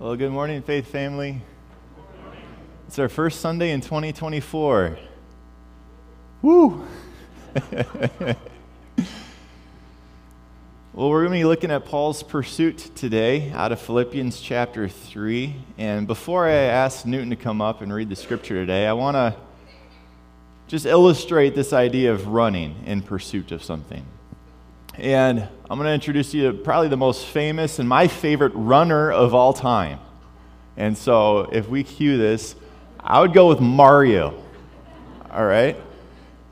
Well, good morning, Faith family. It's our first Sunday in 2024. Woo! well, we're going to be looking at Paul's pursuit today out of Philippians chapter 3. And before I ask Newton to come up and read the scripture today, I want to just illustrate this idea of running in pursuit of something. And I'm going to introduce you to probably the most famous and my favorite runner of all time. And so if we cue this, I would go with Mario. All right?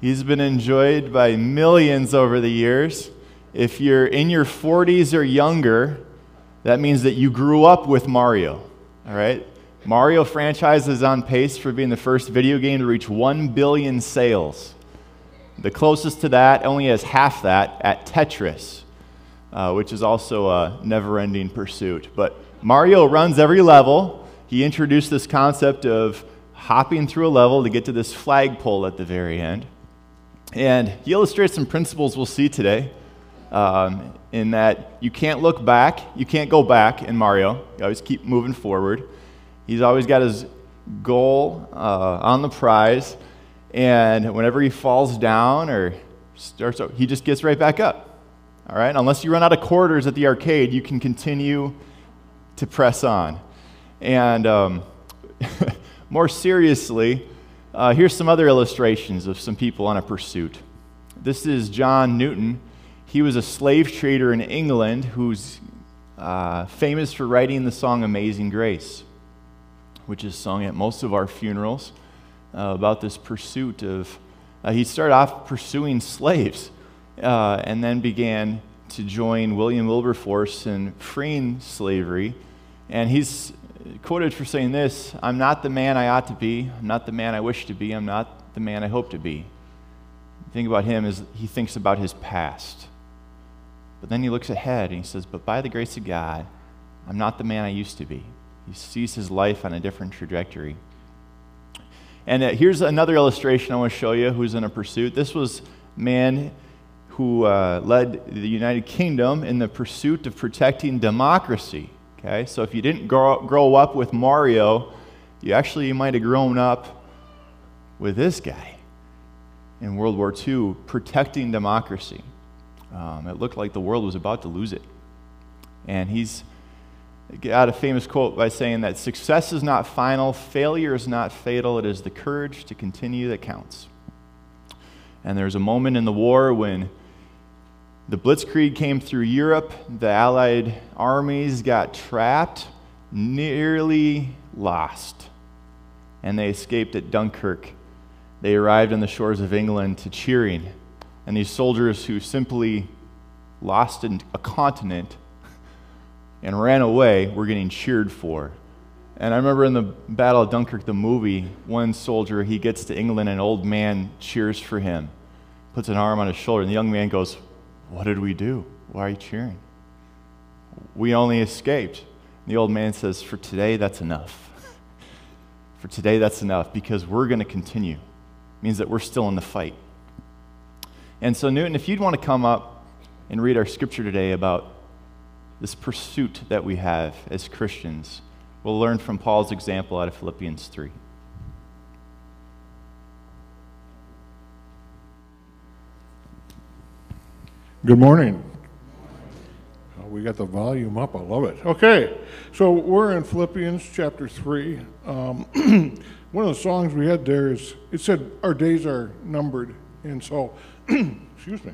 He's been enjoyed by millions over the years. If you're in your 40s or younger, that means that you grew up with Mario. All right? Mario franchise is on pace for being the first video game to reach 1 billion sales. The closest to that only has half that at Tetris, uh, which is also a never ending pursuit. But Mario runs every level. He introduced this concept of hopping through a level to get to this flagpole at the very end. And he illustrates some principles we'll see today um, in that you can't look back, you can't go back in Mario. You always keep moving forward. He's always got his goal uh, on the prize. And whenever he falls down or starts, he just gets right back up. All right? Unless you run out of quarters at the arcade, you can continue to press on. And um, more seriously, uh, here's some other illustrations of some people on a pursuit. This is John Newton. He was a slave trader in England who's uh, famous for writing the song Amazing Grace, which is sung at most of our funerals uh, about this pursuit of, uh, he started off pursuing slaves uh, and then began to join William Wilberforce in freeing slavery. And he's quoted for saying this I'm not the man I ought to be, I'm not the man I wish to be, I'm not the man I hope to be. The thing about him is he thinks about his past. But then he looks ahead and he says, But by the grace of God, I'm not the man I used to be. He sees his life on a different trajectory. And uh, here's another illustration I want to show you who's in a pursuit. This was man who uh, led the United Kingdom in the pursuit of protecting democracy. Okay, so if you didn't grow, grow up with Mario, you actually you might have grown up with this guy in World War II, protecting democracy. Um, it looked like the world was about to lose it. And he's got a famous quote by saying that success is not final, failure is not fatal, it is the courage to continue that counts. And there's a moment in the war when the Blitzkrieg came through Europe, the Allied armies got trapped, nearly lost, and they escaped at Dunkirk. They arrived on the shores of England to cheering, and these soldiers who simply lost a continent and ran away were getting cheered for. And I remember in the Battle of Dunkirk, the movie, one soldier, he gets to England, and an old man cheers for him, puts an arm on his shoulder, and the young man goes, What did we do? Why are you cheering? We only escaped. And the old man says, For today, that's enough. for today, that's enough because we're going to continue. It means that we're still in the fight. And so, Newton, if you'd want to come up and read our scripture today about this pursuit that we have as Christians. We'll learn from Paul's example out of Philippians 3. Good morning. Oh, we got the volume up. I love it. Okay, so we're in Philippians chapter 3. Um, one of the songs we had there is it said, Our days are numbered. And so, excuse me.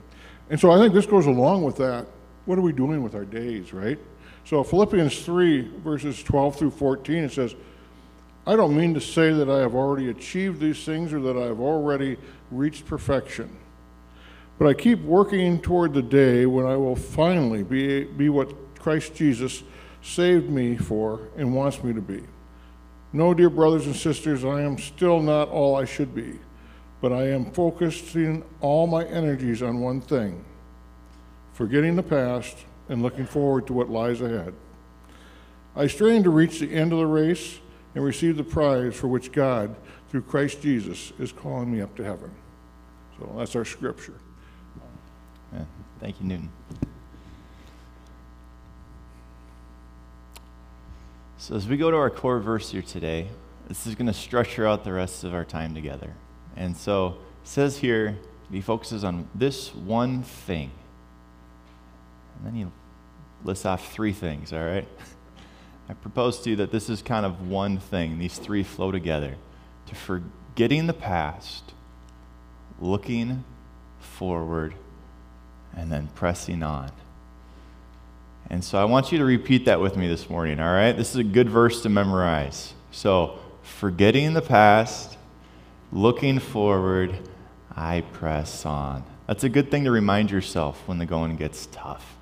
And so I think this goes along with that what are we doing with our days, right? So Philippians 3, verses 12 through 14, it says, I don't mean to say that I have already achieved these things or that I have already reached perfection. But I keep working toward the day when I will finally be, be what Christ Jesus saved me for and wants me to be. No, dear brothers and sisters, I am still not all I should be, but I am focusing all my energies on one thing forgetting the past and looking forward to what lies ahead. I strain to reach the end of the race and receive the prize for which God, through Christ Jesus, is calling me up to heaven. So that's our scripture. Thank you, Newton. So, as we go to our core verse here today, this is going to structure out the rest of our time together. And so, it says here, he focuses on this one thing. And then he lists off three things, all right? I propose to you that this is kind of one thing. These three flow together to forgetting the past, looking forward, and then pressing on. And so I want you to repeat that with me this morning, all right? This is a good verse to memorize. So, forgetting the past, looking forward, I press on. That's a good thing to remind yourself when the going gets tough.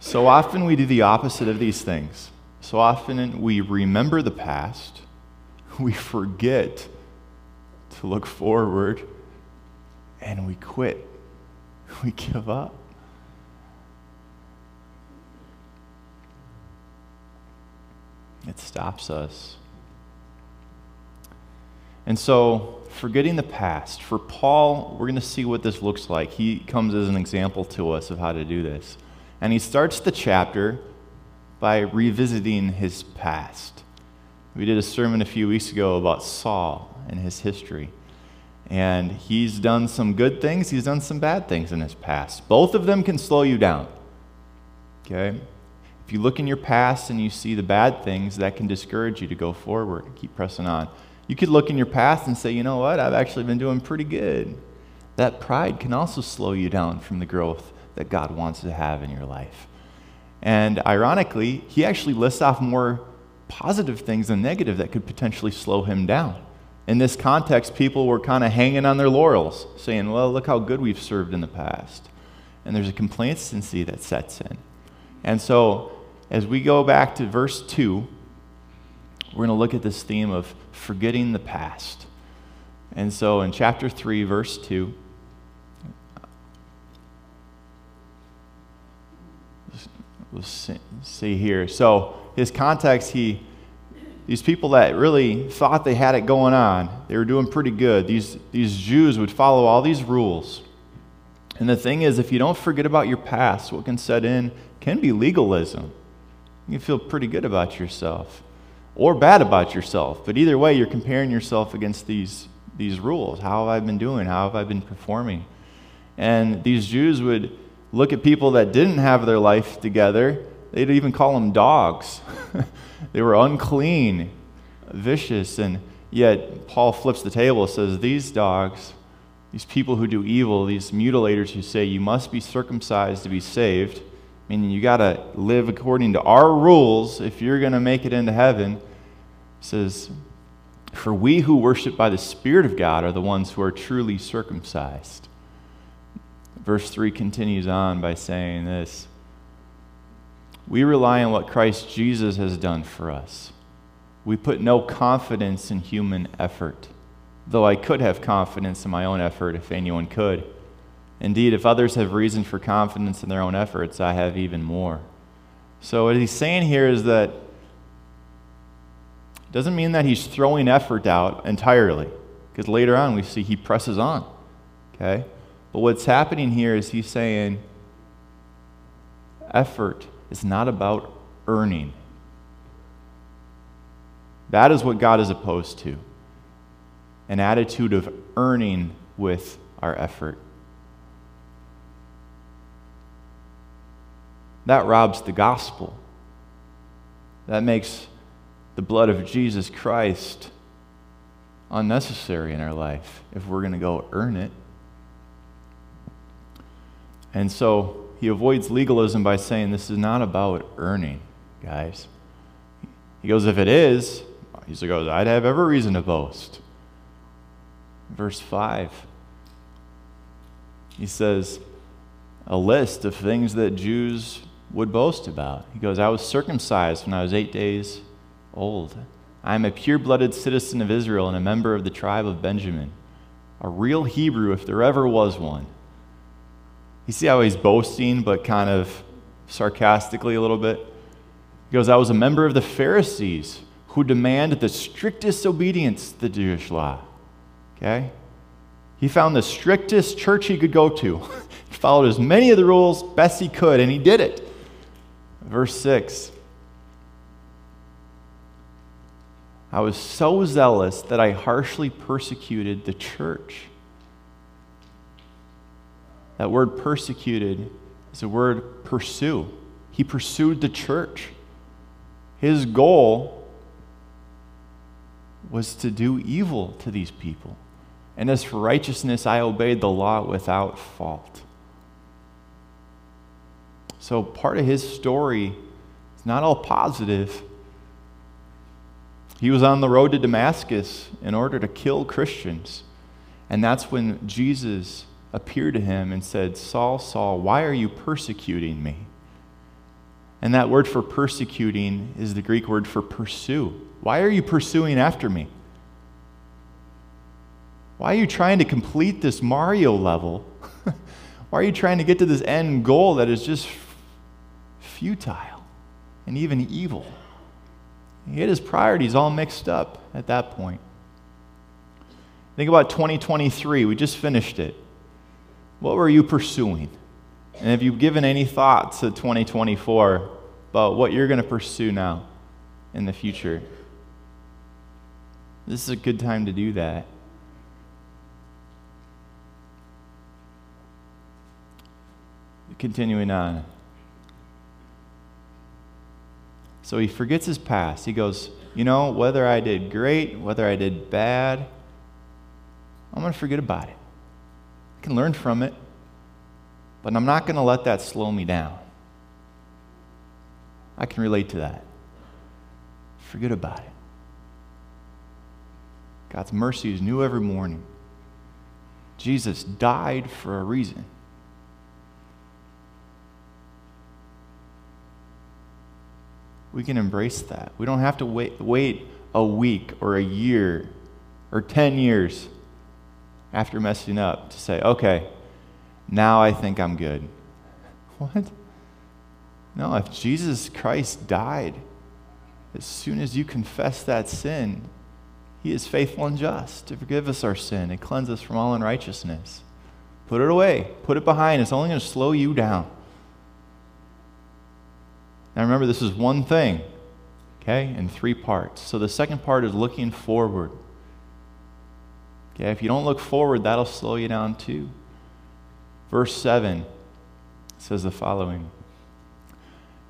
So often we do the opposite of these things. So often we remember the past, we forget to look forward, and we quit. We give up. It stops us. And so, forgetting the past, for Paul, we're going to see what this looks like. He comes as an example to us of how to do this. And he starts the chapter by revisiting his past. We did a sermon a few weeks ago about Saul and his history. And he's done some good things, he's done some bad things in his past. Both of them can slow you down. Okay? If you look in your past and you see the bad things, that can discourage you to go forward and keep pressing on. You could look in your past and say, you know what, I've actually been doing pretty good. That pride can also slow you down from the growth that God wants to have in your life. And ironically, he actually lists off more positive things than negative that could potentially slow him down. In this context, people were kind of hanging on their laurels, saying, well, look how good we've served in the past. And there's a complacency that sets in. And so as we go back to verse 2, we're going to look at this theme of forgetting the past. And so in chapter 3, verse 2, we'll see here. So his context, he these people that really thought they had it going on, they were doing pretty good. These, these Jews would follow all these rules. And the thing is, if you don't forget about your past, what can set in can be legalism you feel pretty good about yourself or bad about yourself. But either way, you're comparing yourself against these, these rules. How have I been doing? How have I been performing? And these Jews would look at people that didn't have their life together, they'd even call them dogs. they were unclean, vicious, and yet Paul flips the table says, These dogs, these people who do evil, these mutilators who say you must be circumcised to be saved, meaning you got to live according to our rules if you're going to make it into heaven. Says, For we who worship by the Spirit of God are the ones who are truly circumcised. Verse 3 continues on by saying this We rely on what Christ Jesus has done for us. We put no confidence in human effort, though I could have confidence in my own effort if anyone could. Indeed, if others have reason for confidence in their own efforts, I have even more. So, what he's saying here is that it doesn't mean that he's throwing effort out entirely, because later on we see he presses on. Okay? But what's happening here is he's saying effort is not about earning. That is what God is opposed to an attitude of earning with our effort. That robs the gospel. That makes the blood of Jesus Christ unnecessary in our life if we're going to go earn it. And so he avoids legalism by saying this is not about earning, guys. He goes, if it is, he goes, I'd have every reason to boast. Verse 5, he says, a list of things that Jews would boast about. He goes, I was circumcised when I was eight days old. I am a pure blooded citizen of Israel and a member of the tribe of Benjamin, a real Hebrew if there ever was one. You see how he's boasting, but kind of sarcastically a little bit? He goes, I was a member of the Pharisees who demand the strictest obedience to the Jewish law. Okay? He found the strictest church he could go to. he followed as many of the rules best he could, and he did it. Verse 6 I was so zealous that I harshly persecuted the church. That word persecuted is the word pursue. He pursued the church. His goal was to do evil to these people. And as for righteousness, I obeyed the law without fault. So part of his story is not all positive. He was on the road to Damascus in order to kill Christians. And that's when Jesus appeared to him and said, Saul, Saul, why are you persecuting me? And that word for persecuting is the Greek word for pursue. Why are you pursuing after me? Why are you trying to complete this Mario level? Why are you trying to get to this end goal that is just futile and even evil? He had his priorities all mixed up at that point. Think about 2023. We just finished it. What were you pursuing? And have you given any thought to 2024 about what you're going to pursue now in the future? This is a good time to do that. Continuing on. So he forgets his past. He goes, You know, whether I did great, whether I did bad, I'm going to forget about it. I can learn from it, but I'm not going to let that slow me down. I can relate to that. Forget about it. God's mercy is new every morning. Jesus died for a reason. We can embrace that. We don't have to wait, wait a week or a year or 10 years after messing up to say, okay, now I think I'm good. What? No, if Jesus Christ died, as soon as you confess that sin, he is faithful and just to forgive us our sin and cleanse us from all unrighteousness. Put it away, put it behind. It's only going to slow you down. Now remember, this is one thing, okay, in three parts. So the second part is looking forward. Okay, if you don't look forward, that'll slow you down too. Verse 7 says the following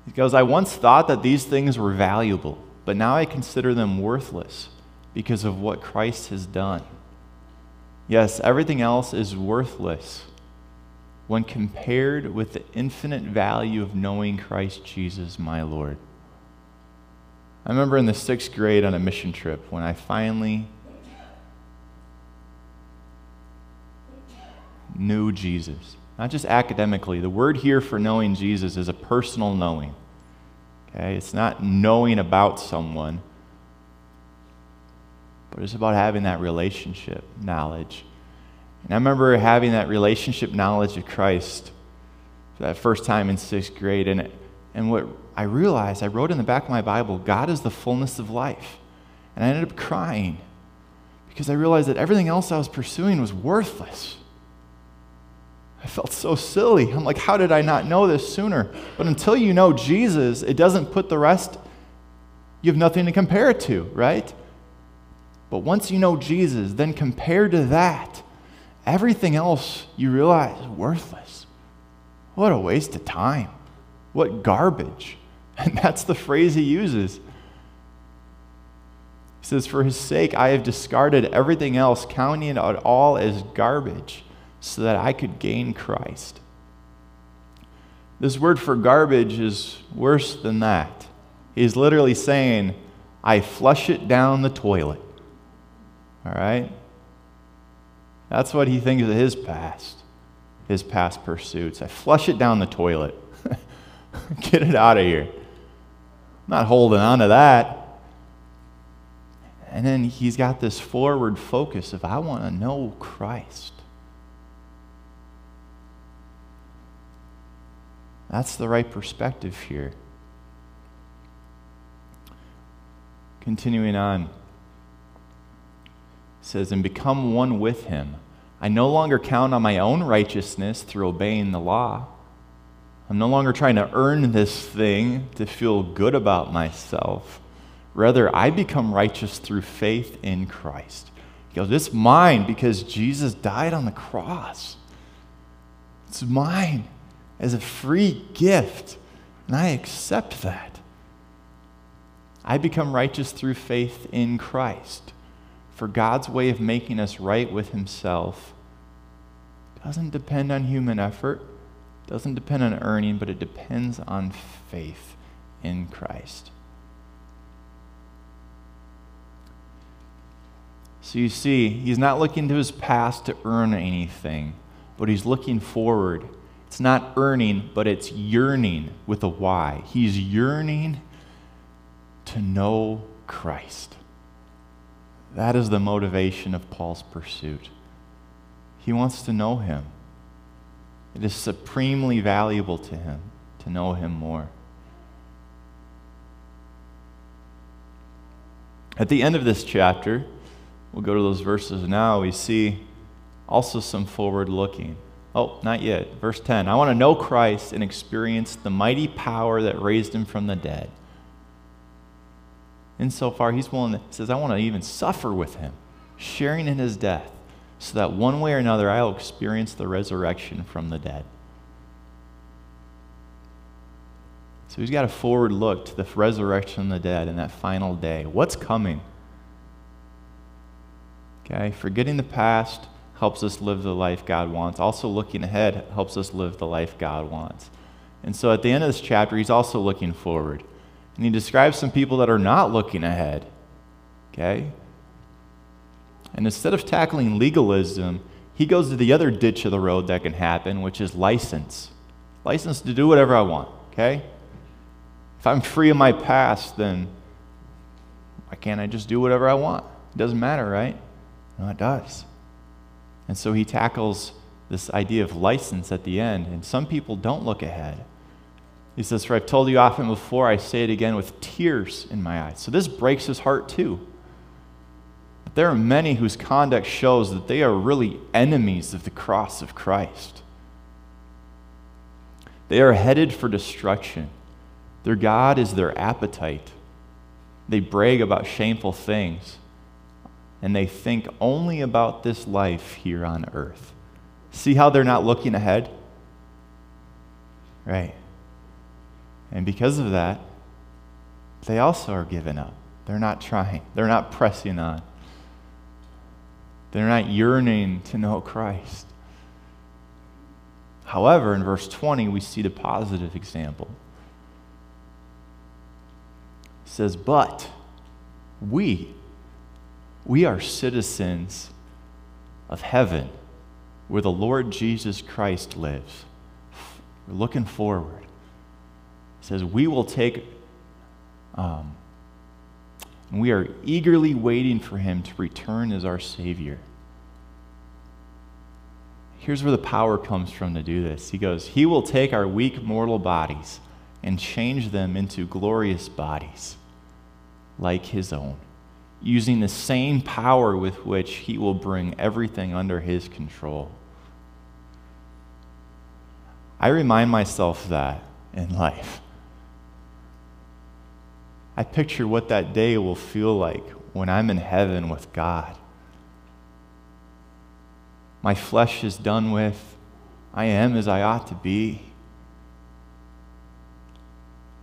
He goes, I once thought that these things were valuable, but now I consider them worthless because of what Christ has done. Yes, everything else is worthless when compared with the infinite value of knowing Christ Jesus, my Lord. I remember in the sixth grade on a mission trip when I finally knew Jesus. Not just academically. The word here for knowing Jesus is a personal knowing. Okay? It's not knowing about someone, but it's about having that relationship knowledge. And I remember having that relationship knowledge of Christ for that first time in sixth grade. And, and what I realized, I wrote in the back of my Bible, God is the fullness of life. And I ended up crying because I realized that everything else I was pursuing was worthless. I felt so silly. I'm like, how did I not know this sooner? But until you know Jesus, it doesn't put the rest, you have nothing to compare it to, right? But once you know Jesus, then compared to that, everything else you realize is worthless. What a waste of time. What garbage. And that's the phrase he uses. He says, For his sake, I have discarded everything else, counting it all as garbage so that I could gain Christ. This word for garbage is worse than that. He's literally saying, I flush it down the toilet. All right? That's what he thinks of his past, his past pursuits. I flush it down the toilet. Get it out of here. I'm not holding on to that. And then he's got this forward focus of, I want to know Christ. That's the right perspective here. Continuing on, says, and become one with him. I no longer count on my own righteousness through obeying the law. I'm no longer trying to earn this thing to feel good about myself. Rather, I become righteous through faith in Christ. He goes, It's mine because Jesus died on the cross. It's mine as a free gift, and I accept that. I become righteous through faith in Christ. For God's way of making us right with Himself doesn't depend on human effort, doesn't depend on earning, but it depends on faith in Christ. So you see, he's not looking to his past to earn anything, but he's looking forward. It's not earning, but it's yearning with a Y. He's yearning to know Christ. That is the motivation of Paul's pursuit. He wants to know him. It is supremely valuable to him to know him more. At the end of this chapter, we'll go to those verses now, we see also some forward looking. Oh, not yet. Verse 10 I want to know Christ and experience the mighty power that raised him from the dead. Insofar, he's willing to, says, I want to even suffer with him, sharing in his death, so that one way or another I'll experience the resurrection from the dead. So he's got a forward look to the resurrection of the dead and that final day. What's coming? Okay, forgetting the past helps us live the life God wants. Also, looking ahead helps us live the life God wants. And so at the end of this chapter, he's also looking forward. And he describes some people that are not looking ahead. Okay? And instead of tackling legalism, he goes to the other ditch of the road that can happen, which is license. License to do whatever I want. Okay? If I'm free of my past, then why can't I just do whatever I want? It doesn't matter, right? No, it does. And so he tackles this idea of license at the end. And some people don't look ahead. He says, For I've told you often before, I say it again with tears in my eyes. So this breaks his heart too. But there are many whose conduct shows that they are really enemies of the cross of Christ. They are headed for destruction. Their God is their appetite. They brag about shameful things, and they think only about this life here on earth. See how they're not looking ahead? Right. And because of that, they also are giving up. They're not trying, they're not pressing on, they're not yearning to know Christ. However, in verse 20, we see the positive example It says, But we, we are citizens of heaven where the Lord Jesus Christ lives. We're looking forward. It says, We will take, um, we are eagerly waiting for him to return as our Savior. Here's where the power comes from to do this. He goes, He will take our weak mortal bodies and change them into glorious bodies like his own, using the same power with which he will bring everything under his control. I remind myself that in life. I picture what that day will feel like when I'm in heaven with God. My flesh is done with. I am as I ought to be.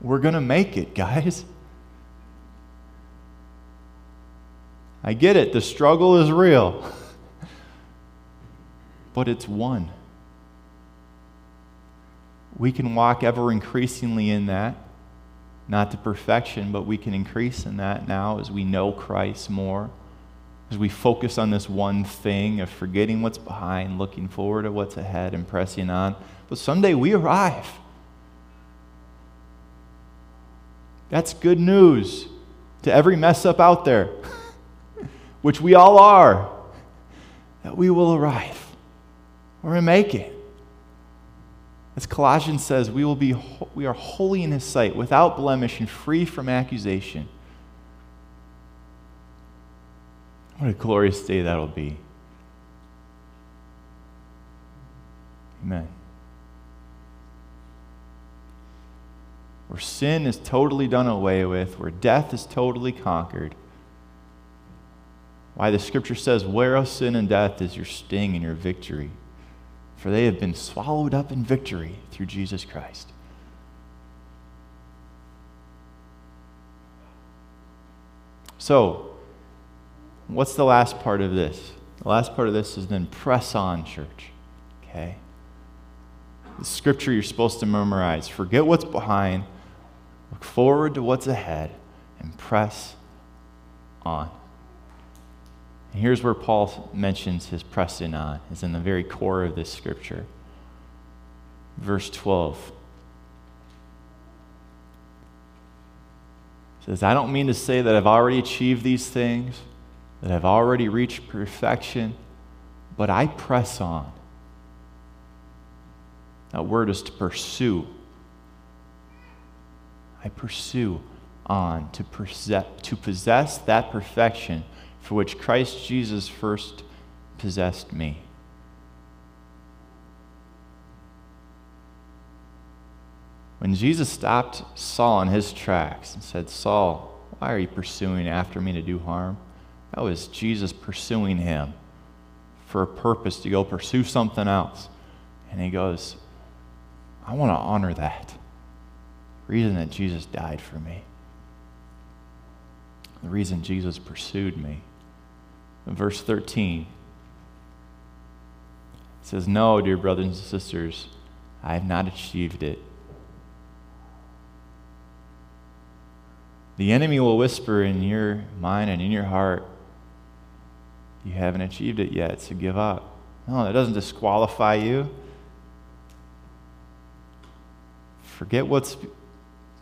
We're going to make it, guys. I get it, the struggle is real, but it's one. We can walk ever increasingly in that, not to perfection, but we can increase in that now as we know Christ more, as we focus on this one thing of forgetting what's behind, looking forward to what's ahead, and pressing on. But someday we arrive. That's good news to every mess up out there. which we all are, that we will arrive. We're going to make it. As Colossians says, we, will be, we are holy in His sight, without blemish and free from accusation. What a glorious day that'll be. Amen. where sin is totally done away with, where death is totally conquered. Why the scripture says, Where, Whereof sin and death is your sting and your victory, for they have been swallowed up in victory through Jesus Christ. So, what's the last part of this? The last part of this is then press on, church. Okay? The scripture you're supposed to memorize. Forget what's behind, look forward to what's ahead, and press on. And here's where Paul mentions his pressing on, is in the very core of this scripture. Verse 12. says, I don't mean to say that I've already achieved these things, that I've already reached perfection, but I press on. That word is to pursue. I pursue on to to possess that perfection for which Christ Jesus first possessed me. When Jesus stopped Saul in his tracks and said, Saul, why are you pursuing after me to do harm? That was Jesus pursuing him for a purpose to go pursue something else. And he goes, I want to honor that. The reason that Jesus died for me. The reason Jesus pursued me. Verse 13, it says, No, dear brothers and sisters, I have not achieved it The enemy will whisper in your mind and in your heart, You haven't achieved it yet, so give up. No, that doesn't disqualify you. Forget what's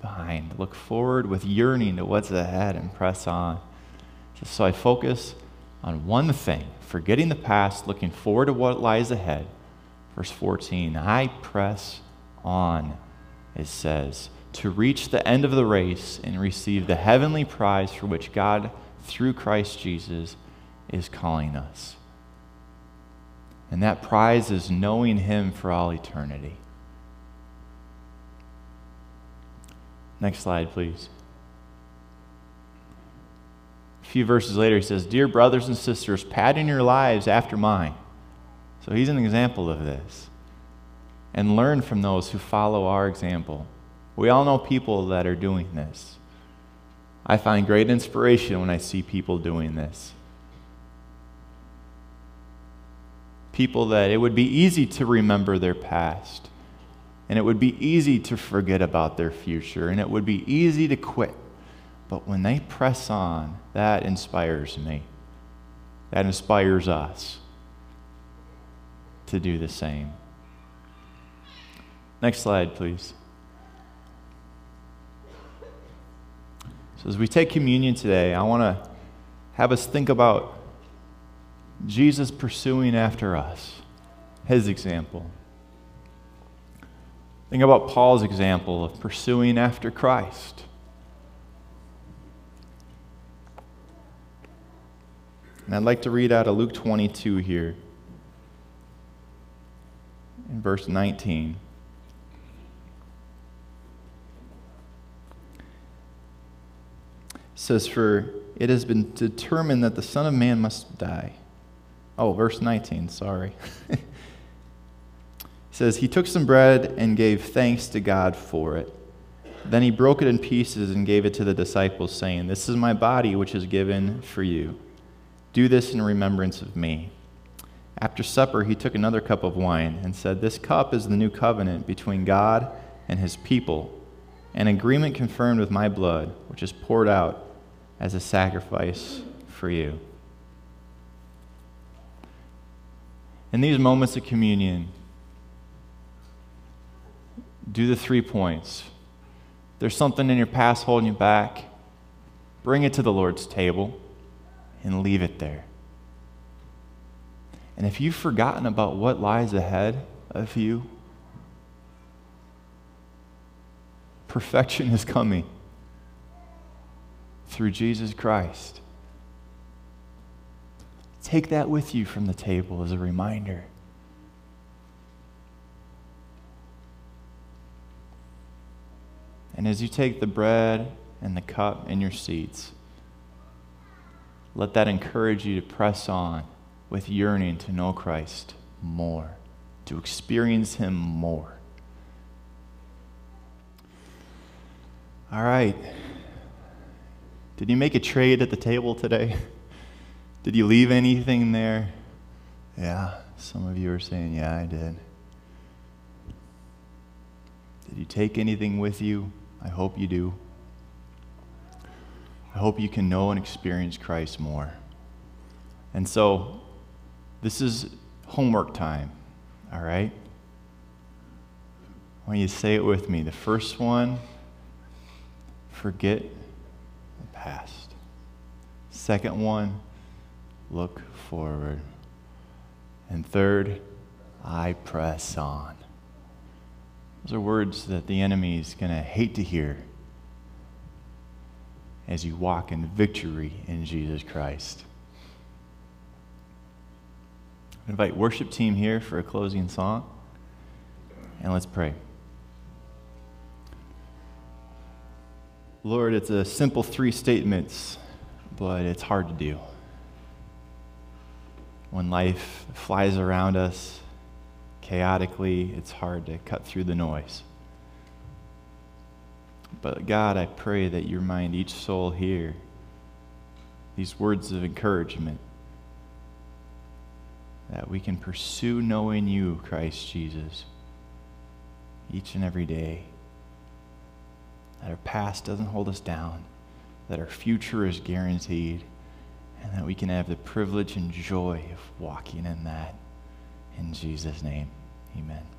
behind. Look forward with yearning to what's ahead and press on. Just so I focus on one thing, forgetting the past, looking forward to what lies ahead. Verse 14 I press on, it says to reach the end of the race and receive the heavenly prize for which God, through Christ Jesus, is calling us. And that prize is knowing Him for all eternity. Next slide, please. A few verses later, he says, Dear brothers and sisters, pattern your lives after mine. So he's an example of this. And learn from those who follow our example. We all know people that are doing this. I find great inspiration when I see people doing this. People that it would be easy to remember their past, and it would be easy to forget about their future, and it would be easy to quit. But when they press on, that inspires me. That inspires us to do the same. Next slide, please. So, as we take communion today, I want to have us think about Jesus pursuing after us, his example. Think about Paul's example of pursuing after Christ. And I'd like to read out of Luke 22 here, in verse 19. says, For it has been determined that the Son of Man must die. Oh, verse 19, sorry. He says, He took some bread and gave thanks to God for it. Then he broke it in pieces and gave it to the disciples, saying, This is my body, which is given for you. Do this in remembrance of me. After supper, he took another cup of wine and said, This cup is the new covenant between God and his people, an agreement confirmed with my blood, which is poured out as a sacrifice for you. In these moments of communion, do the three points. There's something in your past holding you back, bring it to the Lord's table and leave it there. And if you've forgotten about what lies ahead of you, perfection is coming through Jesus Christ. Take that with you from the table as a reminder. And as you take the bread and the cup in your seats, let that encourage you to press on with yearning to know Christ more, to experience Him more. All right. Did you make a trade at the table today? Did you leave anything there? Yeah, some of you are saying, Yeah, I did. Did you take anything with you? I hope you do. I hope you can know and experience Christ more. And so, this is homework time, all right? I want you to say it with me. The first one, forget the past. Second one, look forward. And third, I press on. Those are words that the enemy is going to hate to hear as you walk in victory in Jesus Christ. I invite worship team here for a closing song. And let's pray. Lord, it's a simple three statements, but it's hard to do. When life flies around us chaotically, it's hard to cut through the noise. But God, I pray that you remind each soul here these words of encouragement that we can pursue knowing you, Christ Jesus, each and every day. That our past doesn't hold us down, that our future is guaranteed, and that we can have the privilege and joy of walking in that. In Jesus' name, amen.